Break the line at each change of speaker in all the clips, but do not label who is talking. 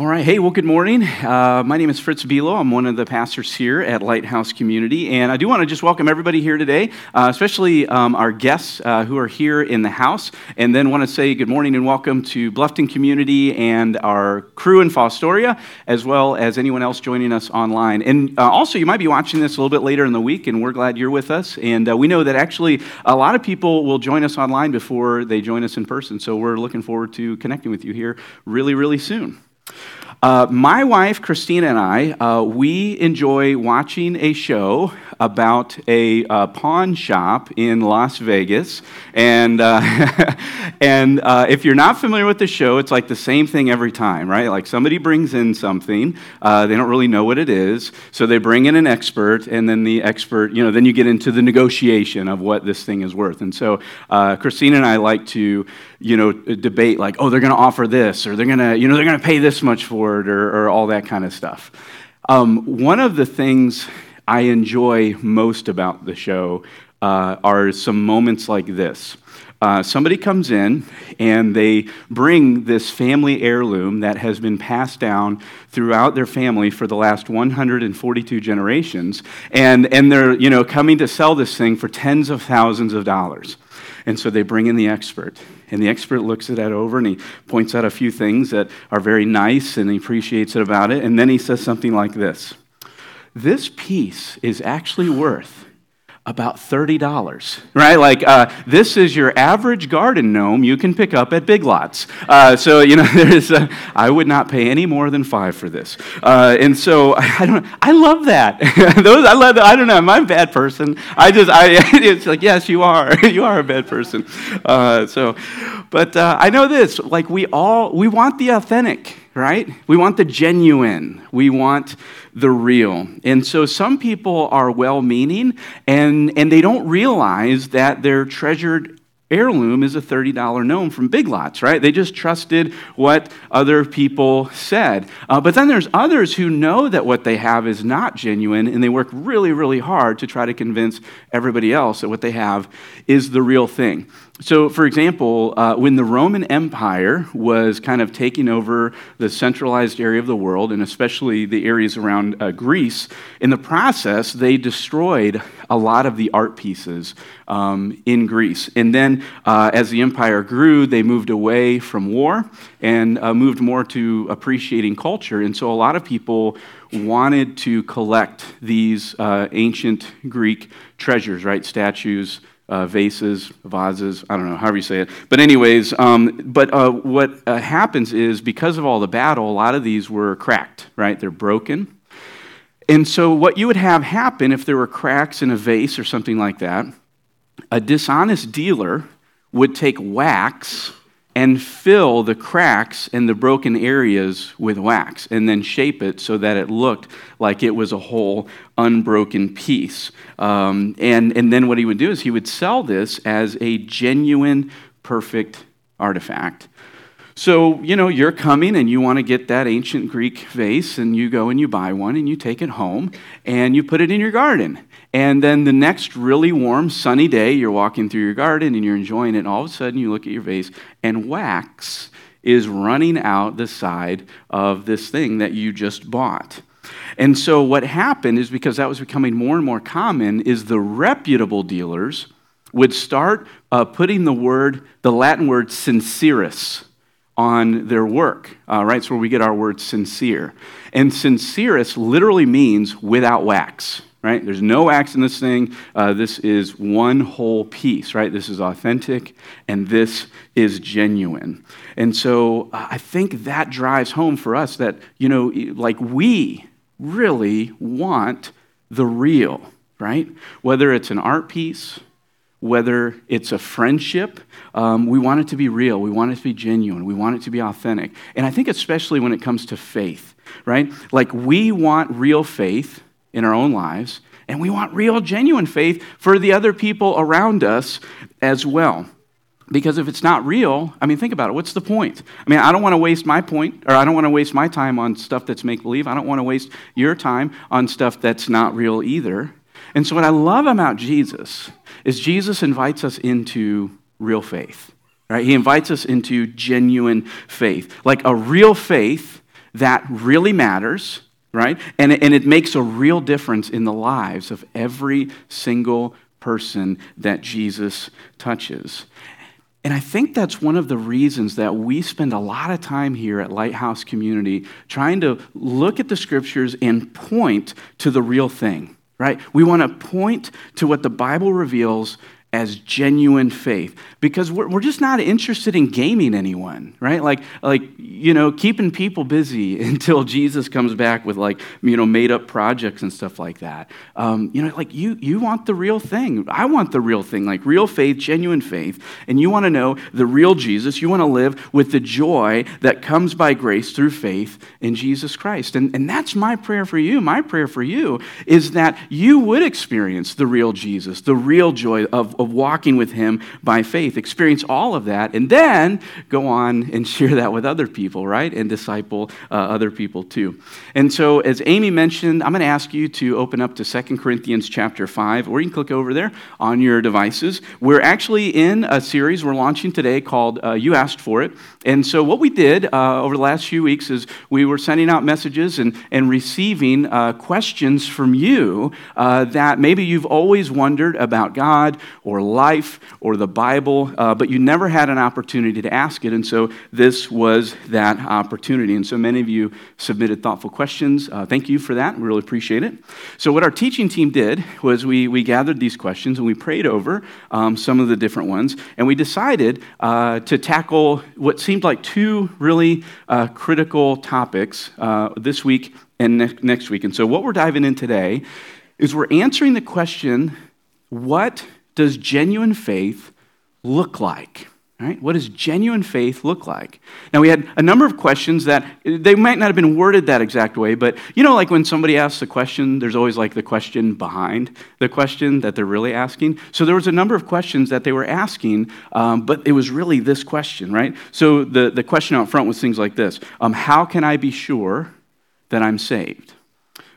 All right. Hey, well, good morning. Uh, my name is Fritz Bilo. I'm one of the pastors here at Lighthouse Community. And I do want to just welcome everybody here today, uh, especially um, our guests uh, who are here in the house. And then want to say good morning and welcome to Bluffton Community and our crew in Fostoria, as well as anyone else joining us online. And uh, also, you might be watching this a little bit later in the week, and we're glad you're with us. And uh, we know that actually a lot of people will join us online before they join us in person. So we're looking forward to connecting with you here really, really soon. Uh, my wife, Christina, and I, uh, we enjoy watching a show about a uh, pawn shop in Las Vegas. And, uh, and uh, if you're not familiar with the show, it's like the same thing every time, right? Like somebody brings in something, uh, they don't really know what it is, so they bring in an expert, and then the expert, you know, then you get into the negotiation of what this thing is worth. And so Christina and I like to, you know, debate like, oh, they're going to offer this, or they're going to, you know, they're going to pay this much for it, or, or all that kind of stuff. Um, one of the things I enjoy most about the show uh, are some moments like this. Uh, somebody comes in and they bring this family heirloom that has been passed down throughout their family for the last 142 generations, and, and they're you know, coming to sell this thing for tens of thousands of dollars. And so they bring in the expert. And the expert looks at that over and he points out a few things that are very nice and he appreciates it about it. And then he says something like this This piece is actually worth about $30, right? Like, uh, this is your average garden gnome you can pick up at Big Lots. Uh, so, you know, there's a, I would not pay any more than five for this. Uh, and so, I don't, I love that. Those, I love. I don't know, am I a bad person? I just, I, it's like, yes, you are. you are a bad person. Uh, so, but uh, I know this, like, we all, we want the authentic right? We want the genuine. We want the real. And so some people are well meaning and, and they don't realize that their treasured heirloom is a $30 gnome from Big Lots, right? They just trusted what other people said. Uh, but then there's others who know that what they have is not genuine, and they work really, really hard to try to convince everybody else that what they have is the real thing. So, for example, uh, when the Roman Empire was kind of taking over the centralized area of the world, and especially the areas around uh, Greece, in the process, they destroyed a lot of the art pieces um, in Greece. And then, uh, as the empire grew, they moved away from war and uh, moved more to appreciating culture. And so, a lot of people wanted to collect these uh, ancient Greek treasures, right? Statues uh, vases, vases, I don't know, however you say it. But, anyways, um, but uh, what uh, happens is because of all the battle, a lot of these were cracked, right? They're broken. And so, what you would have happen if there were cracks in a vase or something like that, a dishonest dealer would take wax and fill the cracks and the broken areas with wax and then shape it so that it looked like it was a whole unbroken piece. Um, and, and then what he would do is he would sell this as a genuine, perfect artifact. So, you know, you're coming and you want to get that ancient Greek vase, and you go and you buy one and you take it home and you put it in your garden. And then the next really warm, sunny day, you're walking through your garden and you're enjoying it, and all of a sudden you look at your vase and wax is running out the side of this thing that you just bought. And so what happened is because that was becoming more and more common is the reputable dealers would start uh, putting the word, the Latin word sincerus, on their work, uh, right? It's where we get our word sincere. And sincerus literally means without wax, right? There's no wax in this thing. Uh, this is one whole piece, right? This is authentic and this is genuine. And so uh, I think that drives home for us that, you know, like we really want the real, right? Whether it's an art piece, whether it's a friendship, um, we want it to be real. We want it to be genuine. We want it to be authentic. And I think, especially when it comes to faith, right? Like, we want real faith in our own lives, And we want real, genuine faith for the other people around us as well. Because if it's not real, I mean, think about it. What's the point? I mean, I don't want to waste my point, or I don't want to waste my time on stuff that's make believe. I don't want to waste your time on stuff that's not real either. And so, what I love about Jesus is Jesus invites us into real faith, right? He invites us into genuine faith, like a real faith that really matters, right? And, and it makes a real difference in the lives of every single person that Jesus touches. And I think that's one of the reasons that we spend a lot of time here at Lighthouse Community trying to look at the scriptures and point to the real thing, right? We want to point to what the Bible reveals as genuine faith. Because we're, we're just not interested in gaming anyone right? Like like you know keeping people busy until jesus comes back with like you know made up projects and stuff like that. Um, you know like you you want the real thing. I want the real thing like real faith genuine faith. And you want to know the real jesus. You want to live with the joy that comes by grace through faith in jesus christ. And, and that's my prayer for you. My prayer for you is that you would experience the real jesus the real joy of of walking with Him by faith. Experience all of that, and then go on and share that with other people, right? And disciple uh, other people too. And so, as Amy mentioned, I'm going to ask you to open up to 2 Corinthians chapter 5, or you can click over there on your devices. We're actually in a series we're launching today called uh, You Asked For It. And so, what we did uh, over the last few weeks is we were sending out messages and, and receiving uh, questions from you uh, that maybe you've always wondered about God or life or the Bible, uh, but you never had an opportunity to ask it. And so this was that opportunity. And so many of you submitted thoughtful questions. Uh, thank you for that. We really appreciate it. So, what our teaching team did was we, we gathered these questions and we prayed over um, some of the different ones. And we decided uh, to tackle what seemed like two really uh, critical topics uh, this week and ne- next week. And so, what we're diving in today is we're answering the question what does genuine faith look like? Right? What does genuine faith look like? Now, we had a number of questions that they might not have been worded that exact way, but you know, like when somebody asks a question, there's always like the question behind the question that they're really asking. So there was a number of questions that they were asking, um, but it was really this question, right? So the, the question out front was things like this um, How can I be sure that I'm saved?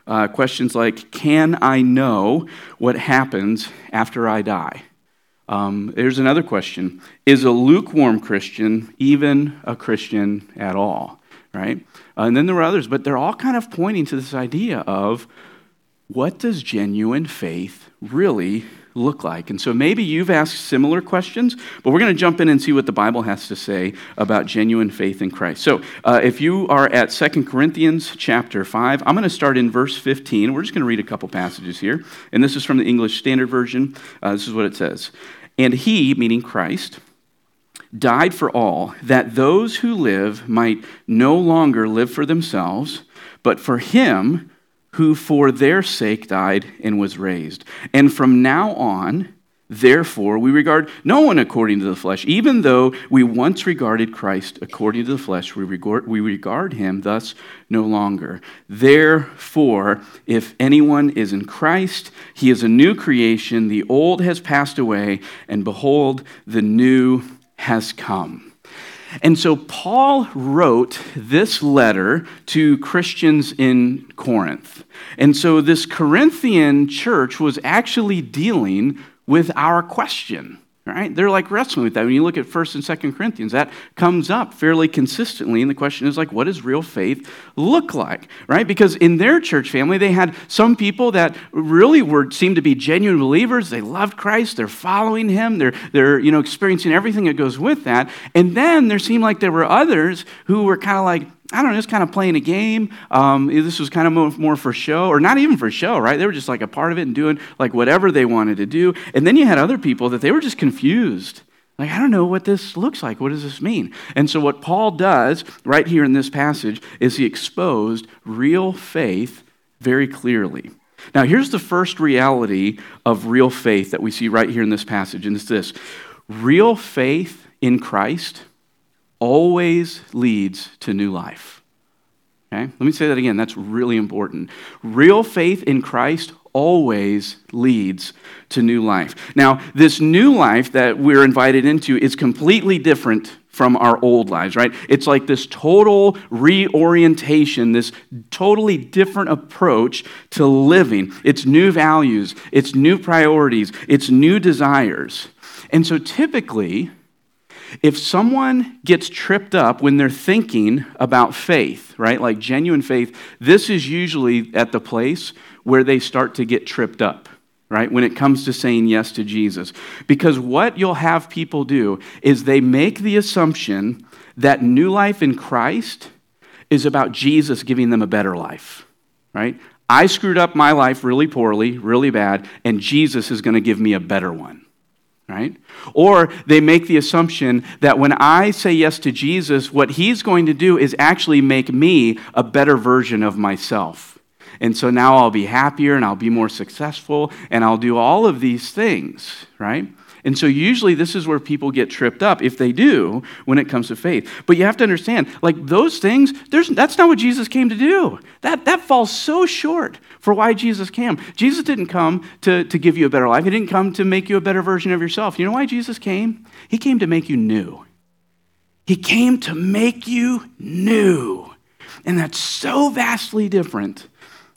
Uh, questions like Can I know what happens after I die? Um, there's another question Is a lukewarm Christian even a Christian at all? Right? Uh, and then there were others, but they're all kind of pointing to this idea of what does genuine faith really look like? And so maybe you've asked similar questions, but we're going to jump in and see what the Bible has to say about genuine faith in Christ. So uh, if you are at Second Corinthians chapter 5, I'm going to start in verse 15. We're just going to read a couple passages here. And this is from the English Standard Version. Uh, this is what it says. And he, meaning Christ, died for all, that those who live might no longer live for themselves, but for him who for their sake died and was raised. And from now on, Therefore, we regard no one according to the flesh. Even though we once regarded Christ according to the flesh, we regard, we regard him thus no longer. Therefore, if anyone is in Christ, he is a new creation. The old has passed away, and behold, the new has come. And so Paul wrote this letter to Christians in Corinth. And so this Corinthian church was actually dealing with our question. Right? They're like wrestling with that. When you look at 1st and 2nd Corinthians, that comes up fairly consistently. And the question is like, what does real faith look like? Right? Because in their church family, they had some people that really were seemed to be genuine believers. They loved Christ, they're following him, they're they're you know experiencing everything that goes with that. And then there seemed like there were others who were kind of like, I don't know, just kind of playing a game. Um, this was kind of more, more, for show, or not even for show, right? They were just like a part of it and doing like whatever they wanted to do. And then you had other people that they were just confused. Like, I don't know what this looks like. What does this mean? And so, what Paul does right here in this passage is he exposed real faith very clearly. Now, here's the first reality of real faith that we see right here in this passage, and it's this real faith in Christ always leads to new life. Okay? Let me say that again. That's really important. Real faith in Christ always leads to new life. Now, this new life that we're invited into is completely different from our old lives, right? It's like this total reorientation, this totally different approach to living. It's new values, it's new priorities, it's new desires. And so typically, if someone gets tripped up when they're thinking about faith, right, like genuine faith, this is usually at the place where they start to get tripped up, right, when it comes to saying yes to Jesus. Because what you'll have people do is they make the assumption that new life in Christ is about Jesus giving them a better life, right? I screwed up my life really poorly, really bad, and Jesus is going to give me a better one right? Or they make the assumption that when I say yes to Jesus, what he's going to do is actually make me a better version of myself. And so now I'll be happier and I'll be more successful and I'll do all of these things, right? And so usually this is where people get tripped up if they do when it comes to faith. But you have to understand, like those things, that's not what Jesus came to do. That, that falls so short for why Jesus came. Jesus didn't come to, to give you a better life. He didn't come to make you a better version of yourself. You know why Jesus came? He came to make you new. He came to make you new. And that's so vastly different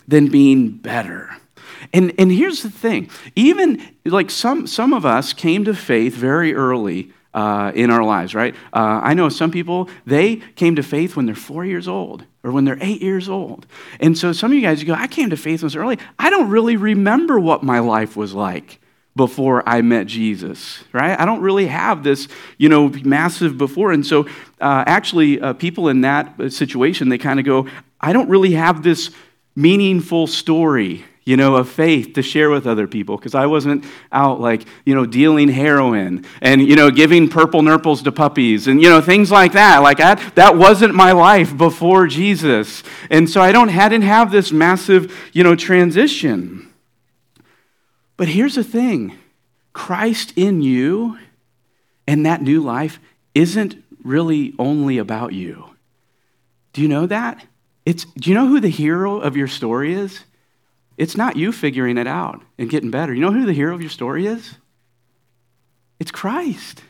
than being better. And, and here's the thing even like some, some of us came to faith very early uh, in our lives, right? Uh, I know some people, they came to faith when they're four years old or when they're eight years old. And so some of you guys, you go, I came to faith when I was early. I don't really remember what my life was like before I met Jesus, right? I don't really have this, you know, massive before. And so uh, actually, uh, people in that situation, they kind of go, I don't really have this meaningful story you know, of faith to share with other people because I wasn't out like, you know, dealing heroin and, you know, giving purple nurples to puppies and, you know, things like that. Like that, that wasn't my life before Jesus. And so I don't, hadn't have this massive, you know, transition. But here's the thing Christ in you and that new life isn't really only about you. Do you know that? It's, do you know who the hero of your story is? It's not you figuring it out and getting better. You know who the hero of your story is? It's Christ.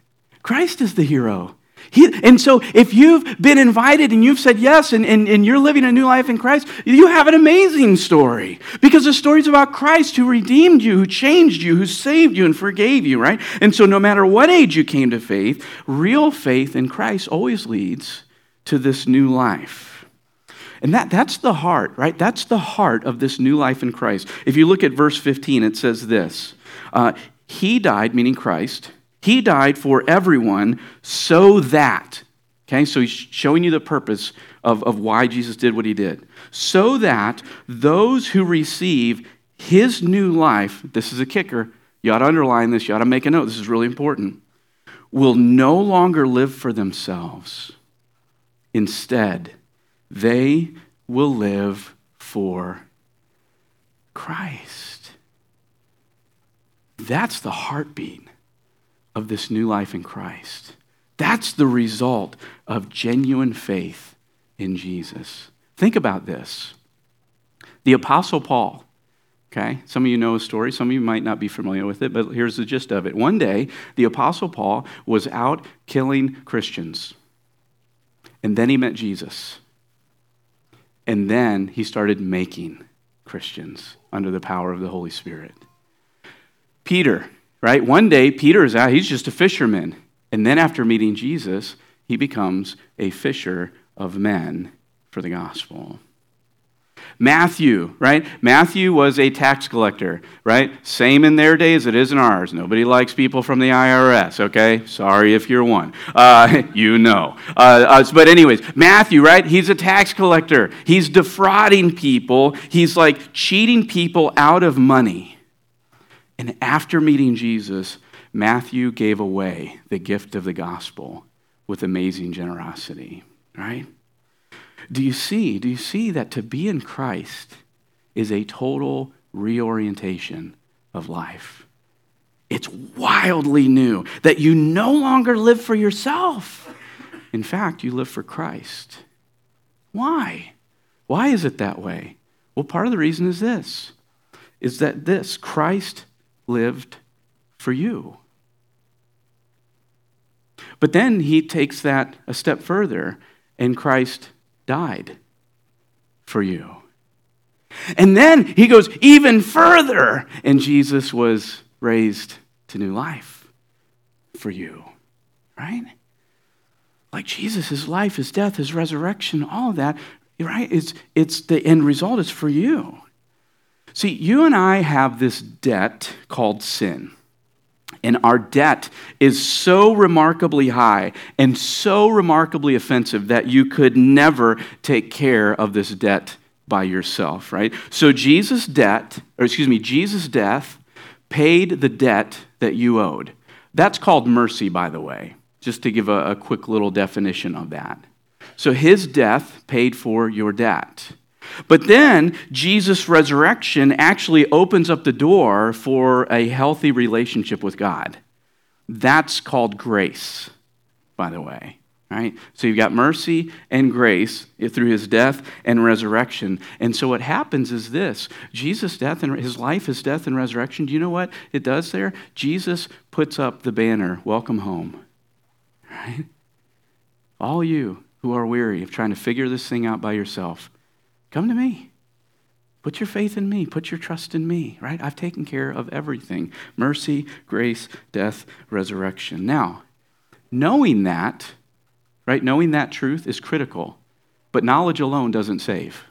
Christ is the hero. He, and so, if you've been invited and you've said yes and, and, and you're living a new life in Christ, you have an amazing story. Because the story's about Christ who redeemed you, who changed you, who saved you, and forgave you, right? And so, no matter what age you came to faith, real faith in Christ always leads to this new life. And that, that's the heart, right? That's the heart of this new life in Christ. If you look at verse 15, it says this uh, He died, meaning Christ, He died for everyone so that, okay, so he's showing you the purpose of, of why Jesus did what he did. So that those who receive His new life, this is a kicker, you ought to underline this, you ought to make a note, this is really important, will no longer live for themselves. Instead, they will live for Christ. That's the heartbeat of this new life in Christ. That's the result of genuine faith in Jesus. Think about this. The Apostle Paul, okay, some of you know his story, some of you might not be familiar with it, but here's the gist of it. One day, the Apostle Paul was out killing Christians, and then he met Jesus. And then he started making Christians under the power of the Holy Spirit. Peter, right? One day, Peter is out, he's just a fisherman. And then after meeting Jesus, he becomes a fisher of men for the gospel. Matthew, right? Matthew was a tax collector, right? Same in their day as it is in ours. Nobody likes people from the IRS, okay? Sorry if you're one. Uh, you know. Uh, uh, but, anyways, Matthew, right? He's a tax collector. He's defrauding people, he's like cheating people out of money. And after meeting Jesus, Matthew gave away the gift of the gospel with amazing generosity, right? Do you see? Do you see that to be in Christ is a total reorientation of life? It's wildly new that you no longer live for yourself. In fact, you live for Christ. Why? Why is it that way? Well, part of the reason is this is that this Christ lived for you. But then he takes that a step further, and Christ died for you. And then he goes even further, and Jesus was raised to new life for you, right? Like Jesus, his life, his death, his resurrection, all of that, right? It's, it's the end result is for you. See, you and I have this debt called sin. And our debt is so remarkably high and so remarkably offensive that you could never take care of this debt by yourself, right? So Jesus' debt, or excuse me, Jesus' death paid the debt that you owed. That's called mercy, by the way, just to give a, a quick little definition of that. So his death paid for your debt. But then Jesus' resurrection actually opens up the door for a healthy relationship with God. That's called grace, by the way. Right? So you've got mercy and grace through his death and resurrection. And so what happens is this Jesus' death and his life, his death and resurrection, do you know what it does there? Jesus puts up the banner, welcome home. Right? All you who are weary of trying to figure this thing out by yourself, Come to me. Put your faith in me. Put your trust in me, right? I've taken care of everything mercy, grace, death, resurrection. Now, knowing that, right, knowing that truth is critical, but knowledge alone doesn't save.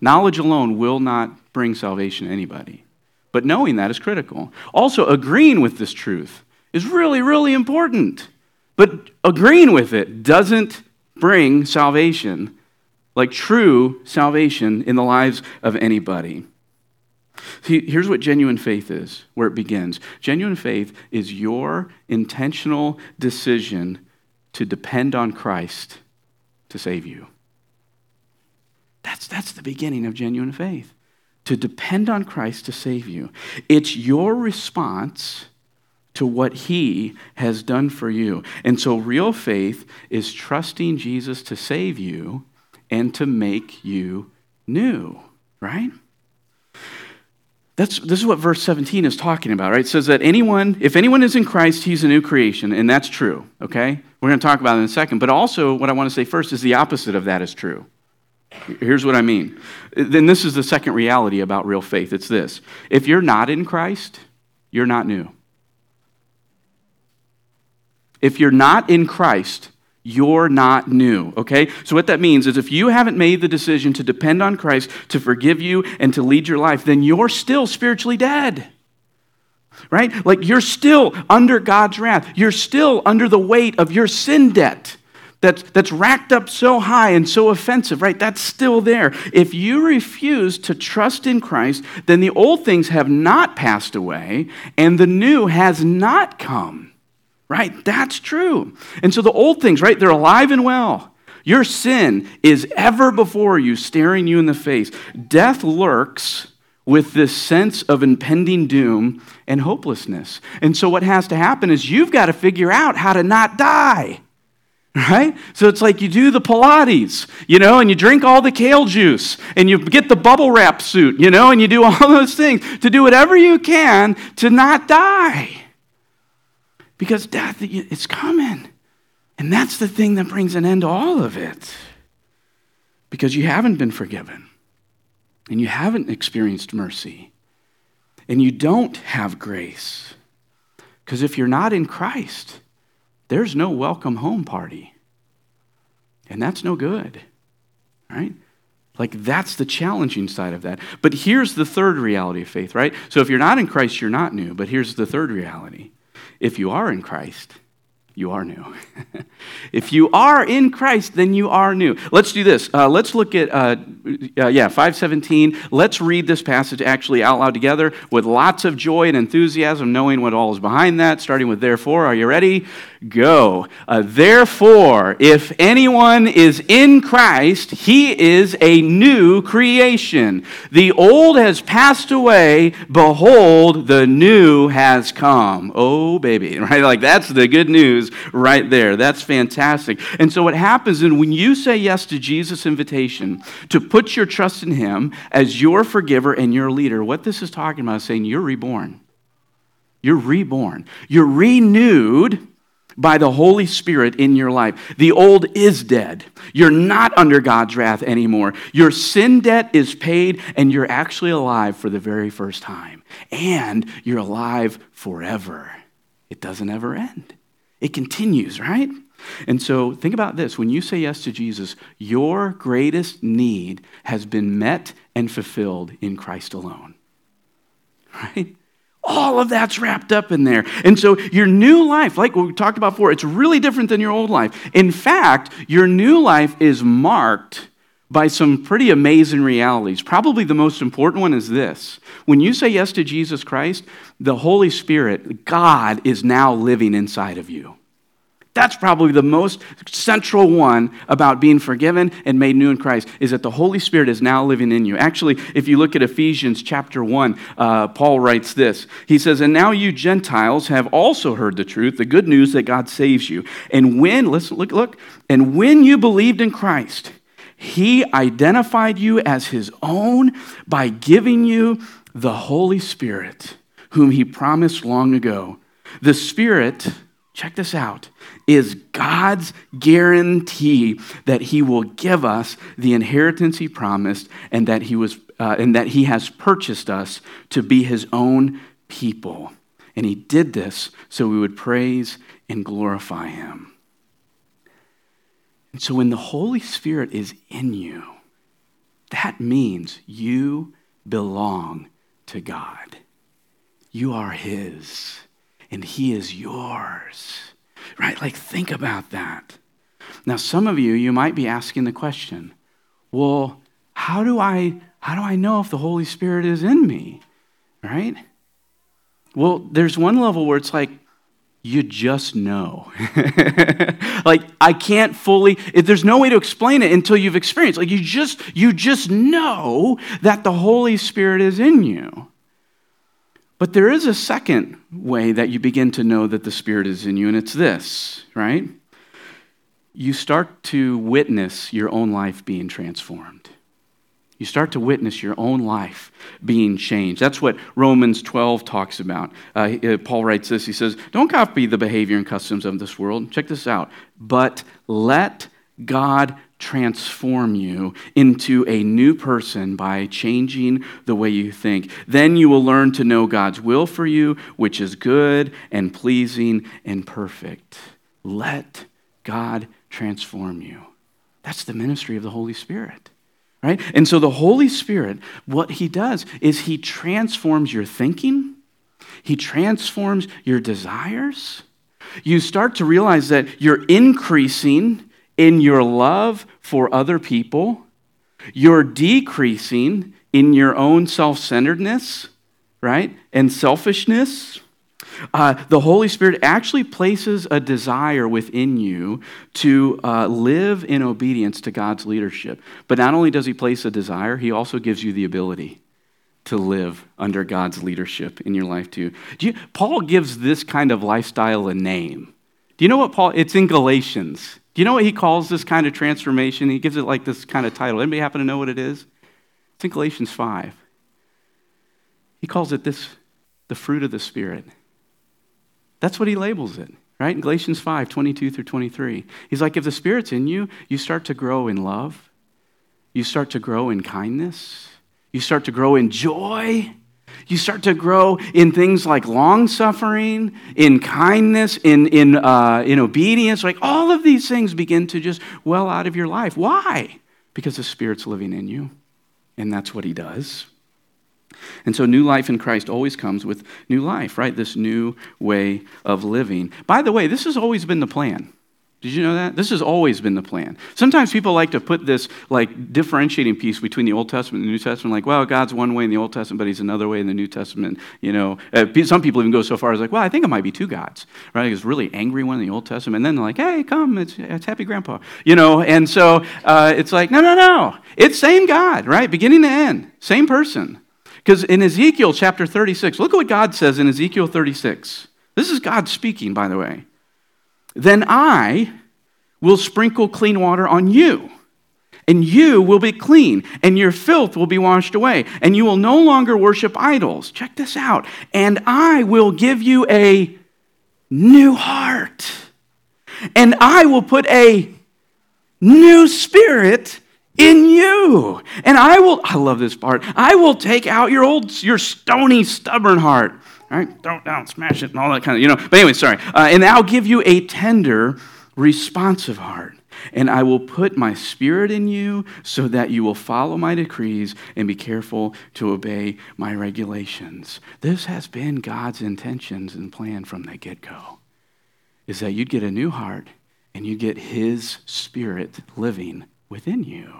Knowledge alone will not bring salvation to anybody. But knowing that is critical. Also, agreeing with this truth is really, really important. But agreeing with it doesn't bring salvation, like true salvation in the lives of anybody. See, here's what genuine faith is, where it begins. Genuine faith is your intentional decision to depend on Christ to save you. That's, that's the beginning of genuine faith. To depend on Christ to save you. It's your response to what he has done for you. And so, real faith is trusting Jesus to save you and to make you new, right? That's, this is what verse 17 is talking about, right? It says that anyone, if anyone is in Christ, he's a new creation, and that's true, okay? We're going to talk about it in a second. But also, what I want to say first is the opposite of that is true. Here's what I mean. Then this is the second reality about real faith it's this if you're not in Christ, you're not new. If you're not in Christ, you're not new, okay? So, what that means is if you haven't made the decision to depend on Christ to forgive you and to lead your life, then you're still spiritually dead, right? Like you're still under God's wrath. You're still under the weight of your sin debt that's, that's racked up so high and so offensive, right? That's still there. If you refuse to trust in Christ, then the old things have not passed away and the new has not come right? That's true. And so the old things, right? They're alive and well. Your sin is ever before you, staring you in the face. Death lurks with this sense of impending doom and hopelessness. And so what has to happen is you've got to figure out how to not die. Right? So it's like you do the Pilates, you know, and you drink all the kale juice and you get the bubble wrap suit, you know, and you do all those things to do whatever you can to not die. Because death, it's coming. And that's the thing that brings an end to all of it. Because you haven't been forgiven, and you haven't experienced mercy, and you don't have grace. Because if you're not in Christ, there's no welcome home party. And that's no good, right? Like, that's the challenging side of that. But here's the third reality of faith, right? So, if you're not in Christ, you're not new. But here's the third reality if you are in Christ, you are new. if you are in Christ, then you are new. Let's do this. Uh, let's look at, uh, uh, yeah, 517. Let's read this passage actually out loud together with lots of joy and enthusiasm, knowing what all is behind that, starting with therefore. Are you ready? Go. Uh, therefore, if anyone is in Christ, he is a new creation. The old has passed away. Behold, the new has come. Oh, baby, right? Like that's the good news right there. That's fantastic. And so, what happens is when you say yes to Jesus' invitation to put your trust in Him as your forgiver and your leader, what this is talking about is saying you're reborn. You're reborn. You're renewed by the Holy Spirit in your life. The old is dead. You're not under God's wrath anymore. Your sin debt is paid, and you're actually alive for the very first time. And you're alive forever. It doesn't ever end, it continues, right? And so think about this when you say yes to Jesus, your greatest need has been met and fulfilled in Christ alone. Right? All of that's wrapped up in there. And so your new life, like we talked about before, it's really different than your old life. In fact, your new life is marked by some pretty amazing realities. Probably the most important one is this. When you say yes to Jesus Christ, the Holy Spirit, God, is now living inside of you. That's probably the most central one about being forgiven and made new in Christ is that the Holy Spirit is now living in you. Actually, if you look at Ephesians chapter 1, uh, Paul writes this. He says, And now you Gentiles have also heard the truth, the good news that God saves you. And when, listen, look, look, and when you believed in Christ, he identified you as his own by giving you the Holy Spirit, whom he promised long ago. The Spirit, check this out, is God's guarantee that he will give us the inheritance he promised and that he was uh, and that he has purchased us to be his own people. And he did this so we would praise and glorify him. And so when the Holy Spirit is in you, that means you belong to God. You are his, and he is yours right? Like, think about that. Now, some of you, you might be asking the question, well, how do I, how do I know if the Holy Spirit is in me, right? Well, there's one level where it's like, you just know. like I can't fully there's no way to explain it until you've experienced. Like you just you just know that the Holy Spirit is in you. But there is a second way that you begin to know that the Spirit is in you, and it's this, right? You start to witness your own life being transformed. You start to witness your own life being changed. That's what Romans 12 talks about. Uh, uh Paul writes this He says, Don't copy the behavior and customs of this world. Check this out. But let God transform you into a new person by changing the way you think. Then you will learn to know God's will for you, which is good and pleasing and perfect. Let God transform you. That's the ministry of the Holy Spirit. Right? And so the Holy Spirit, what he does is he transforms your thinking, he transforms your desires. You start to realize that you're increasing in your love for other people, you're decreasing in your own self centeredness, right? And selfishness. Uh, the Holy Spirit actually places a desire within you to uh, live in obedience to God's leadership. But not only does He place a desire, He also gives you the ability to live under God's leadership in your life too. You, Paul gives this kind of lifestyle a name. Do you know what Paul? It's in Galatians. Do you know what he calls this kind of transformation? He gives it like this kind of title. Anybody happen to know what it is? It's in Galatians 5. He calls it this the fruit of the Spirit. That's what he labels it, right? In Galatians 5, 22 through 23. He's like, if the Spirit's in you, you start to grow in love, you start to grow in kindness, you start to grow in joy, you start to grow in things like long suffering, in kindness, in, in, uh, in obedience. Like all of these things begin to just well out of your life. Why? Because the Spirit's living in you, and that's what He does. And so, new life in Christ always comes with new life, right? This new way of living. By the way, this has always been the plan. Did you know that? This has always been the plan. Sometimes people like to put this like differentiating piece between the Old Testament and the New Testament, like, well, God's one way in the Old Testament, but He's another way in the New Testament. You know, uh, some people even go so far as like, well, I think it might be two gods, right? He's really angry one in the Old Testament, and then they're like, hey, come, it's, it's Happy Grandpa, you know. And so uh, it's like, no, no, no, it's same God, right? Beginning to end, same person. Because in Ezekiel chapter 36, look at what God says in Ezekiel 36. This is God speaking, by the way. Then I will sprinkle clean water on you, and you will be clean, and your filth will be washed away, and you will no longer worship idols. Check this out. And I will give you a new heart, and I will put a new spirit in you. And I will, I love this part, I will take out your old, your stony, stubborn heart. Right, don't, don't smash it and all that kind of, you know. But anyway, sorry. Uh, and I'll give you a tender, responsive heart. And I will put my spirit in you so that you will follow my decrees and be careful to obey my regulations. This has been God's intentions and plan from the get go. Is that you'd get a new heart and you get his spirit living within you.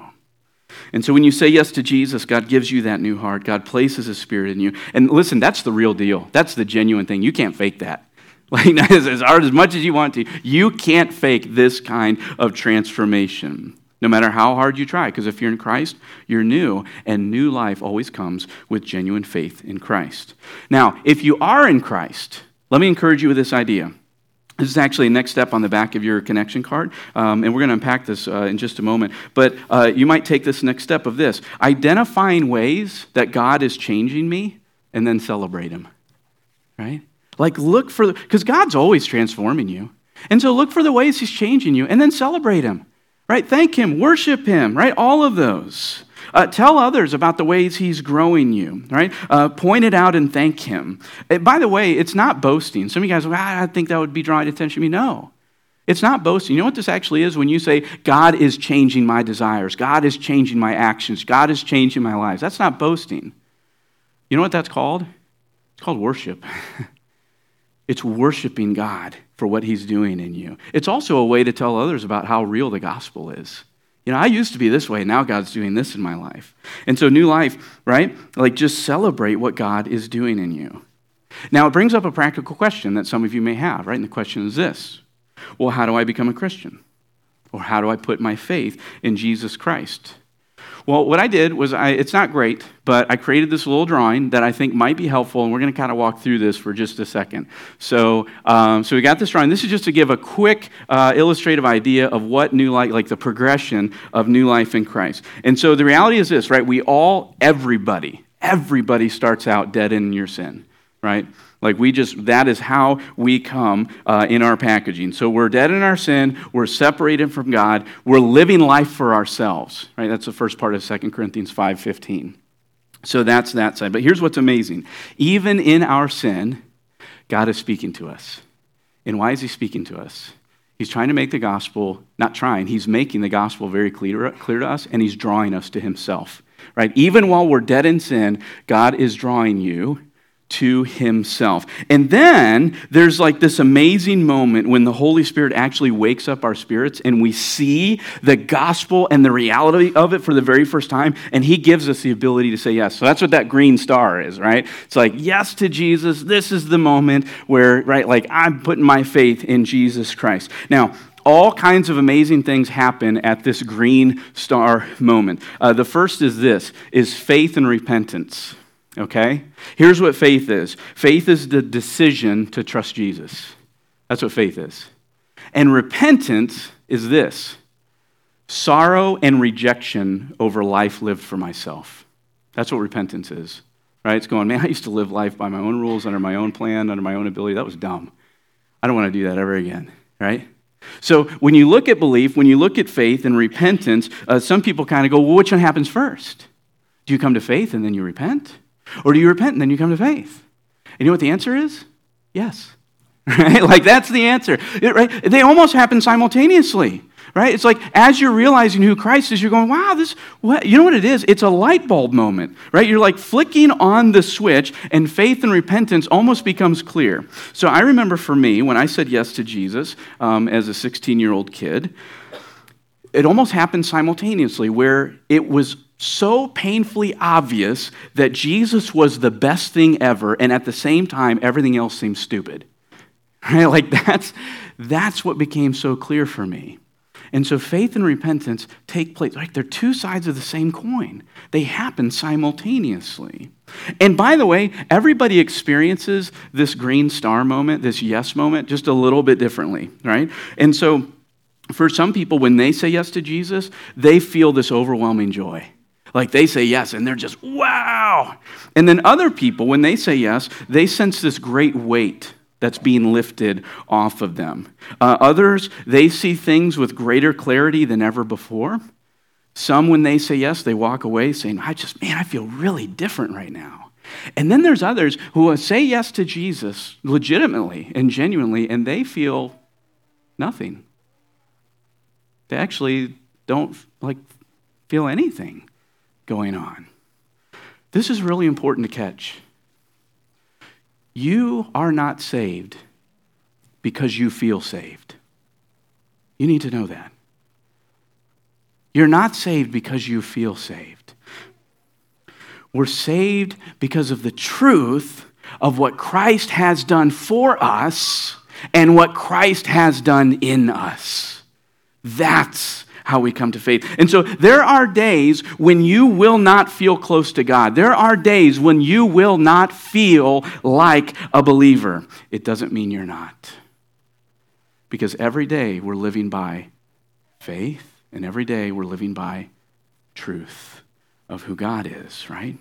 And so when you say yes to Jesus, God gives you that new heart. God places his spirit in you. And listen, that's the real deal. That's the genuine thing. You can't fake that. Like, as hard as much as you want to, you can't fake this kind of transformation, no matter how hard you try. Because if you're in Christ, you're new, and new life always comes with genuine faith in Christ. Now, if you are in Christ, let me encourage you with this idea. This is actually a next step on the back of your connection card, um, and we're going to unpack this uh, in just a moment. But uh, you might take this next step of this identifying ways that God is changing me and then celebrate Him, right? Like, look for, because God's always transforming you. And so look for the ways He's changing you and then celebrate Him, right? Thank Him, worship Him, right? All of those. Uh, tell others about the ways He's growing you, right? Uh, point it out and thank Him. Uh, by the way, it's not boasting. Some of you guys, well, I think that would be drawing attention to me. No. It's not boasting. You know what this actually is when you say, God is changing my desires, God is changing my actions, God is changing my lives. That's not boasting. You know what that's called? It's called worship. It's worshiping God for what He's doing in you. It's also a way to tell others about how real the gospel is. You know, I used to be this way, now God's doing this in my life. And so, new life, right? Like, just celebrate what God is doing in you. Now, it brings up a practical question that some of you may have, right? And the question is this Well, how do I become a Christian? Or how do I put my faith in Jesus Christ? Well, what I did was, I, it's not great, but I created this little drawing that I think might be helpful, and we're going to kind of walk through this for just a second. So, um, so we got this drawing. This is just to give a quick uh, illustrative idea of what new life, like the progression of new life in Christ. And so the reality is this, right? We all, everybody, everybody starts out dead in your sin, right? Like we just, that is how we come uh, in our packaging. So we're dead in our sin. We're separated from God. We're living life for ourselves, right? That's the first part of 2 Corinthians 5.15. So that's that side. But here's what's amazing. Even in our sin, God is speaking to us. And why is he speaking to us? He's trying to make the gospel, not trying, he's making the gospel very clear, clear to us, and he's drawing us to himself. Right? Even while we're dead in sin, God is drawing you to himself. And then there's like this amazing moment when the Holy Spirit actually wakes up our spirits and we see the gospel and the reality of it for the very first time. And he gives us the ability to say yes. So that's what that green star is, right? It's like, yes to Jesus. This is the moment where, right, like I'm putting my faith in Jesus Christ. Now, all kinds of amazing things happen at this green star moment. Uh, the first is this is faith and repentance okay? Here's what faith is faith is the decision to trust Jesus. That's what faith is. And repentance is this sorrow and rejection over life lived for myself. That's what repentance is, right? It's going, man, I used to live life by my own rules, under my own plan, under my own ability. That was dumb. I don't want to do that ever again, right? So when you look at belief, when you look at faith and repentance, uh, some people kind of go, well, which one happens first? Do you come to faith and then you repent? Or do you repent and then you come to faith? And you know what the answer is? Yes. Right? Like that's the answer. It, right? They almost happen simultaneously. Right? It's like as you're realizing who Christ is, you're going, wow, this, what? You know what it is? It's a light bulb moment, right? You're like flicking on the switch, and faith and repentance almost becomes clear. So I remember for me, when I said yes to Jesus um, as a 16 year old kid, it almost happened simultaneously where it was so painfully obvious that Jesus was the best thing ever, and at the same time, everything else seemed stupid. Right? Like that's, that's what became so clear for me. And so faith and repentance take place. Like they're two sides of the same coin. They happen simultaneously. And by the way, everybody experiences this green star moment, this yes moment, just a little bit differently, right? And so for some people, when they say yes to Jesus, they feel this overwhelming joy. Like they say yes, and they're just, wow. And then other people, when they say yes, they sense this great weight that's being lifted off of them. Uh, others, they see things with greater clarity than ever before. Some, when they say yes, they walk away saying, I just, man, I feel really different right now. And then there's others who say yes to Jesus legitimately and genuinely, and they feel nothing. They actually don't like feel anything going on. This is really important to catch. You are not saved because you feel saved. You need to know that. You're not saved because you feel saved. We're saved because of the truth of what Christ has done for us and what Christ has done in us. That's how we come to faith. And so there are days when you will not feel close to God. There are days when you will not feel like a believer. It doesn't mean you're not. Because every day we're living by faith, and every day we're living by truth of who God is, right?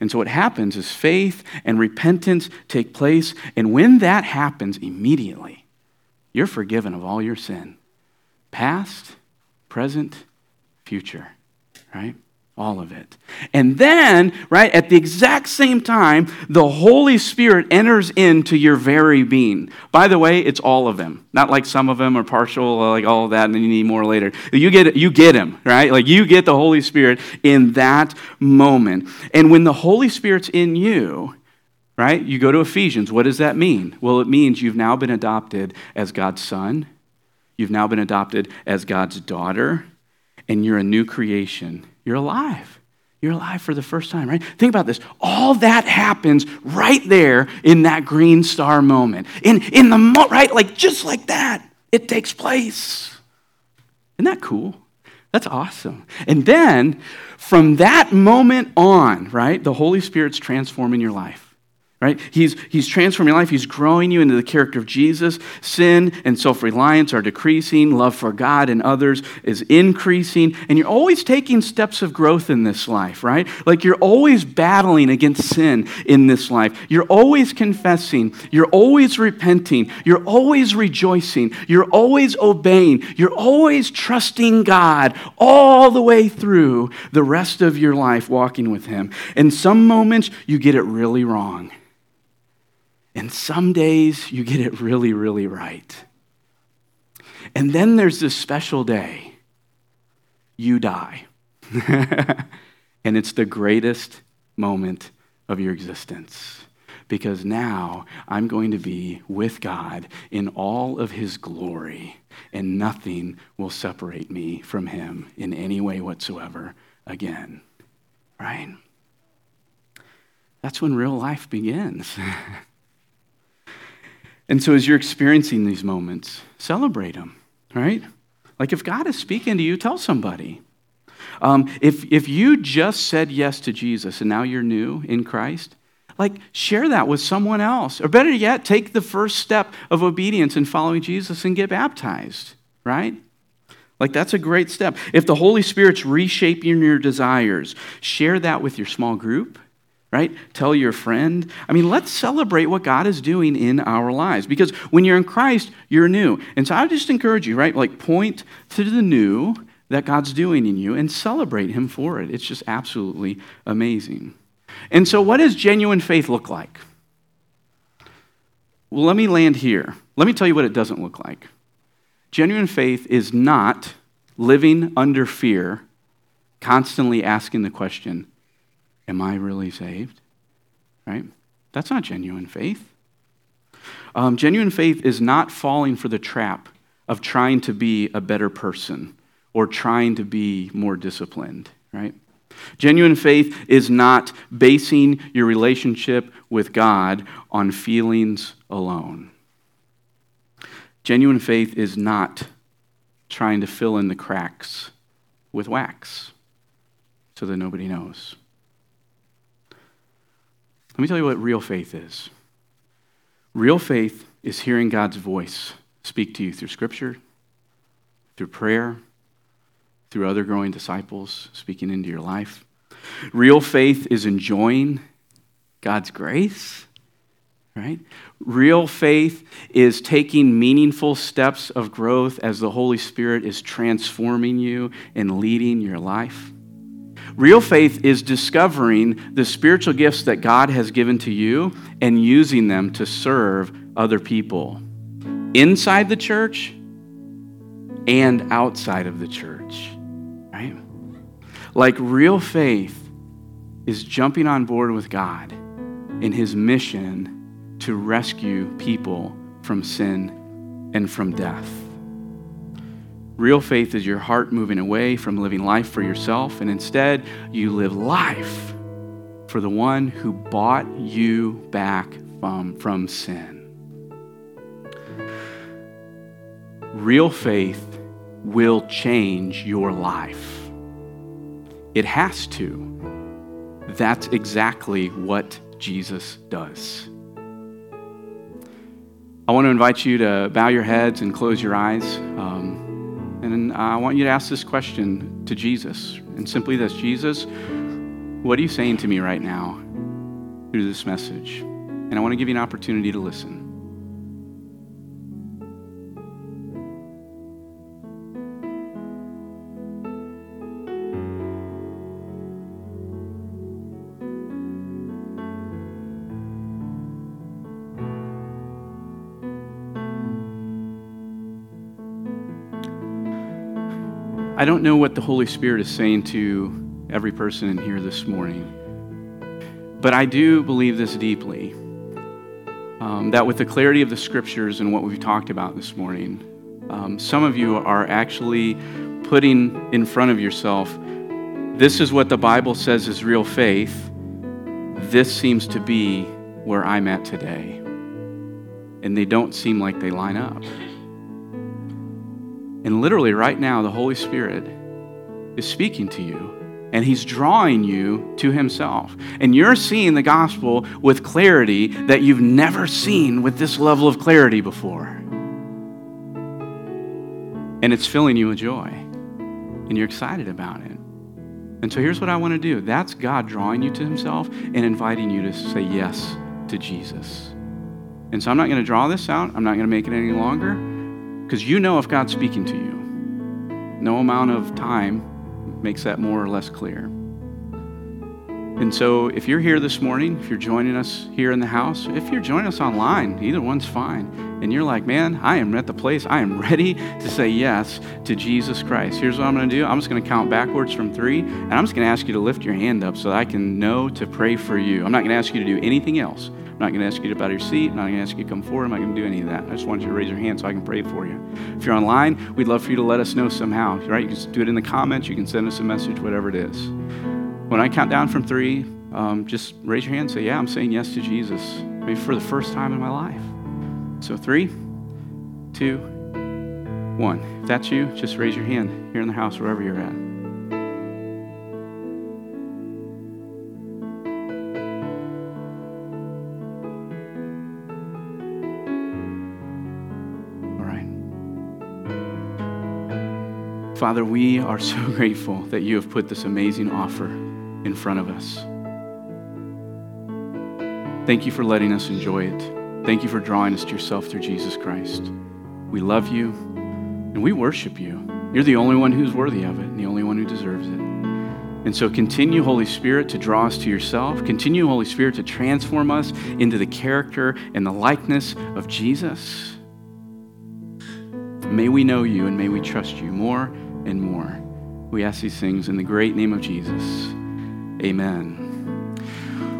And so what happens is faith and repentance take place, and when that happens, immediately, you're forgiven of all your sin, past, present, future, right? All of it. And then, right, at the exact same time, the Holy Spirit enters into your very being. By the way, it's all of them. Not like some of them are partial, like all of that, and then you need more later. You get, you get him, right? Like you get the Holy Spirit in that moment. And when the Holy Spirit's in you, right, you go to Ephesians. What does that mean? Well, it means you've now been adopted as God's son You've now been adopted as God's daughter, and you're a new creation. You're alive. You're alive for the first time, right? Think about this. All that happens right there in that green star moment. In, in the mo- right? Like just like that, it takes place. Isn't that cool? That's awesome. And then from that moment on, right, the Holy Spirit's transforming your life right? He's, he's transforming your life. He's growing you into the character of Jesus. Sin and self reliance are decreasing. Love for God and others is increasing. And you're always taking steps of growth in this life, right? Like you're always battling against sin in this life. You're always confessing. You're always repenting. You're always rejoicing. You're always obeying. You're always trusting God all the way through the rest of your life walking with Him. And some moments you get it really wrong. And some days you get it really, really right. And then there's this special day you die. and it's the greatest moment of your existence because now I'm going to be with God in all of his glory, and nothing will separate me from him in any way whatsoever again. Right? That's when real life begins. And so, as you're experiencing these moments, celebrate them, right? Like if God is speaking to you, tell somebody. Um, if, if you just said yes to Jesus and now you're new in Christ, like share that with someone else. Or better yet, take the first step of obedience in following Jesus and get baptized, right? Like that's a great step. If the Holy Spirit's reshaping your desires, share that with your small group right? Tell your friend. I mean, let's celebrate what God is doing in our lives because when you're in Christ, you're new. And so I just encourage you, right? Like, point to the new that God's doing in you and celebrate Him for it. It's just absolutely amazing. And so, what does genuine faith look like? Well, let me land here. Let me tell you what it doesn't look like. Genuine faith is not living under fear, constantly asking the question, Am I really saved? Right? That's not genuine faith. Um, genuine faith is not falling for the trap of trying to be a better person or trying to be more disciplined, right? Genuine faith is not basing your relationship with God on feelings alone. Genuine faith is not trying to fill in the cracks with wax so that nobody knows. Let me tell you what real faith is. Real faith is hearing God's voice speak to you through Scripture, through prayer, through other growing disciples speaking into your life. Real faith is enjoying God's grace, right? Real faith is taking meaningful steps of growth as the Holy Spirit is transforming you and leading your life. Real faith is discovering the spiritual gifts that God has given to you and using them to serve other people inside the church and outside of the church, right? Like real faith is jumping on board with God in his mission to rescue people from sin and from death. Real faith is your heart moving away from living life for yourself, and instead you live life for the one who bought you back from, from sin. Real faith will change your life. It has to. That's exactly what Jesus does. I want to invite you to bow your heads and close your eyes. Um, and uh, I want you to ask this question to Jesus. And simply this Jesus, what are you saying to me right now through this message? And I want to give you an opportunity to listen. Don't know what the Holy Spirit is saying to every person in here this morning, but I do believe this deeply um, that with the clarity of the scriptures and what we've talked about this morning, um, some of you are actually putting in front of yourself this is what the Bible says is real faith. This seems to be where I'm at today. And they don't seem like they line up. And literally, right now, the Holy Spirit is speaking to you and he's drawing you to himself. And you're seeing the gospel with clarity that you've never seen with this level of clarity before. And it's filling you with joy, and you're excited about it. And so here's what I want to do that's God drawing you to himself and inviting you to say yes to Jesus. And so I'm not going to draw this out, I'm not going to make it any longer. Because you know if God's speaking to you. No amount of time makes that more or less clear. And so, if you're here this morning, if you're joining us here in the house, if you're joining us online, either one's fine. And you're like, man, I am at the place, I am ready to say yes to Jesus Christ. Here's what I'm going to do I'm just going to count backwards from three, and I'm just going to ask you to lift your hand up so that I can know to pray for you. I'm not going to ask you to do anything else. I'm not going to ask you to bow your seat. I'm not going to ask you to come forward. I'm not going to do any of that. I just want you to raise your hand so I can pray for you. If you're online, we'd love for you to let us know somehow. Right? You can do it in the comments. You can send us a message, whatever it is. When I count down from three, um, just raise your hand. Say, "Yeah, I'm saying yes to Jesus." Maybe for the first time in my life. So three, two, one. If that's you, just raise your hand here in the house, wherever you're at. Father, we are so grateful that you have put this amazing offer in front of us. Thank you for letting us enjoy it. Thank you for drawing us to yourself through Jesus Christ. We love you and we worship you. You're the only one who's worthy of it and the only one who deserves it. And so continue, Holy Spirit, to draw us to yourself. Continue, Holy Spirit, to transform us into the character and the likeness of Jesus. May we know you and may we trust you more and more. We ask these things in the great name of Jesus. Amen.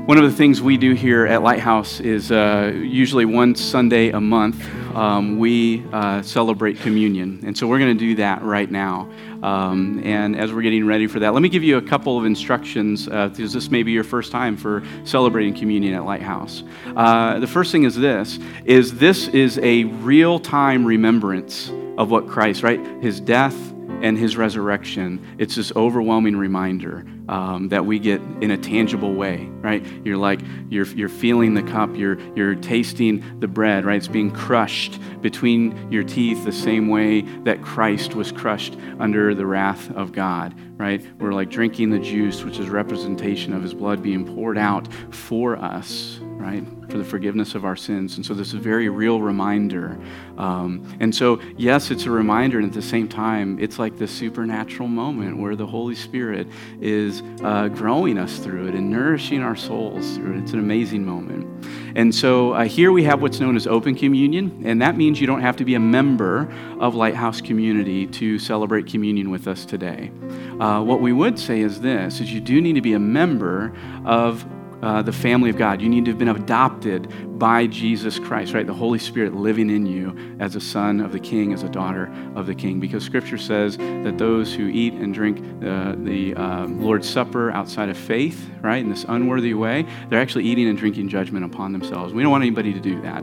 One of the things we do here at Lighthouse is uh, usually one Sunday a month, um, we uh, celebrate communion. And so we're going to do that right now. Um, and as we're getting ready for that, let me give you a couple of instructions uh, because this may be your first time for celebrating communion at Lighthouse. Uh, the first thing is this: is this is a real-time remembrance of what Christ, right? His death and his resurrection. It's this overwhelming reminder um, that we get in a tangible way, right? You're like, you're, you're feeling the cup, you're, you're tasting the bread, right? It's being crushed between your teeth the same way that Christ was crushed under the wrath of God, right? We're like drinking the juice, which is representation of his blood being poured out for us, right? For the forgiveness of our sins. And so this is a very real reminder. Um, and so, yes, it's a reminder, and at the same time, it's like this supernatural moment where the Holy Spirit is uh, growing us through it and nourishing our souls through it. It's an amazing moment. And so uh, here we have what's known as open communion, and that means you don't have to be a member of Lighthouse Community to celebrate communion with us today. Uh, what we would say is this: is you do need to be a member of uh, the family of God. You need to have been adopted by Jesus Christ, right? The Holy Spirit living in you as a son of the King, as a daughter of the King. Because Scripture says that those who eat and drink uh, the uh, Lord's Supper outside of faith, right, in this unworthy way, they're actually eating and drinking judgment upon themselves. We don't want anybody to do that.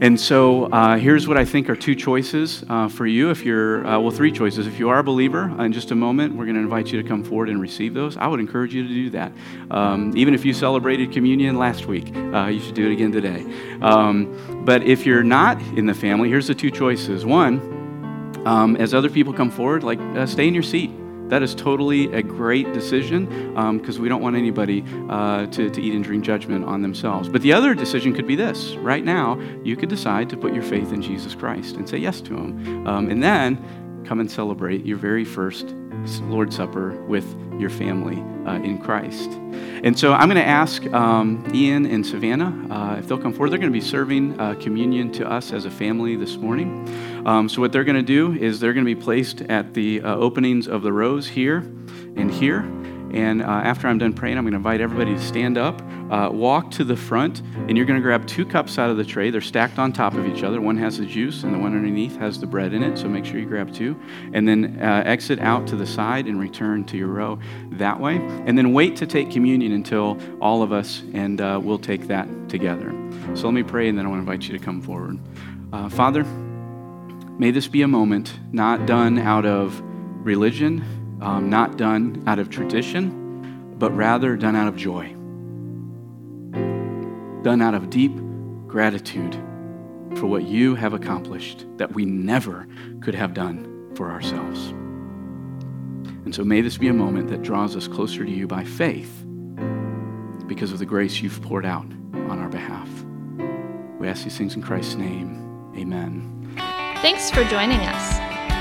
And so uh, here's what I think are two choices uh, for you. If you're, uh, well, three choices. If you are a believer, in just a moment, we're going to invite you to come forward and receive those. I would encourage you to do that. Um, even if you celebrated communion last week, uh, you should do it again today. Um, but if you're not in the family, here's the two choices. One, um, as other people come forward, like uh, stay in your seat. That is totally a great decision because um, we don't want anybody uh, to, to eat and drink judgment on themselves. But the other decision could be this right now, you could decide to put your faith in Jesus Christ and say yes to Him. Um, and then come and celebrate your very first Lord's Supper with your family uh, in Christ. And so I'm going to ask um, Ian and Savannah uh, if they'll come forward. They're going to be serving uh, communion to us as a family this morning. Um, so, what they're going to do is they're going to be placed at the uh, openings of the rows here and here. And uh, after I'm done praying, I'm going to invite everybody to stand up, uh, walk to the front, and you're going to grab two cups out of the tray. They're stacked on top of each other. One has the juice, and the one underneath has the bread in it. So make sure you grab two. And then uh, exit out to the side and return to your row that way. And then wait to take communion until all of us, and uh, we'll take that together. So let me pray, and then I want to invite you to come forward. Uh, Father, may this be a moment not done out of religion um, not done out of tradition, but rather done out of joy, done out of deep gratitude for what you have accomplished that we never could have done for ourselves. And so may this be a moment that draws us closer to you by faith because of the grace you've poured out on our behalf. We ask these things in Christ's name. Amen.
Thanks for joining us.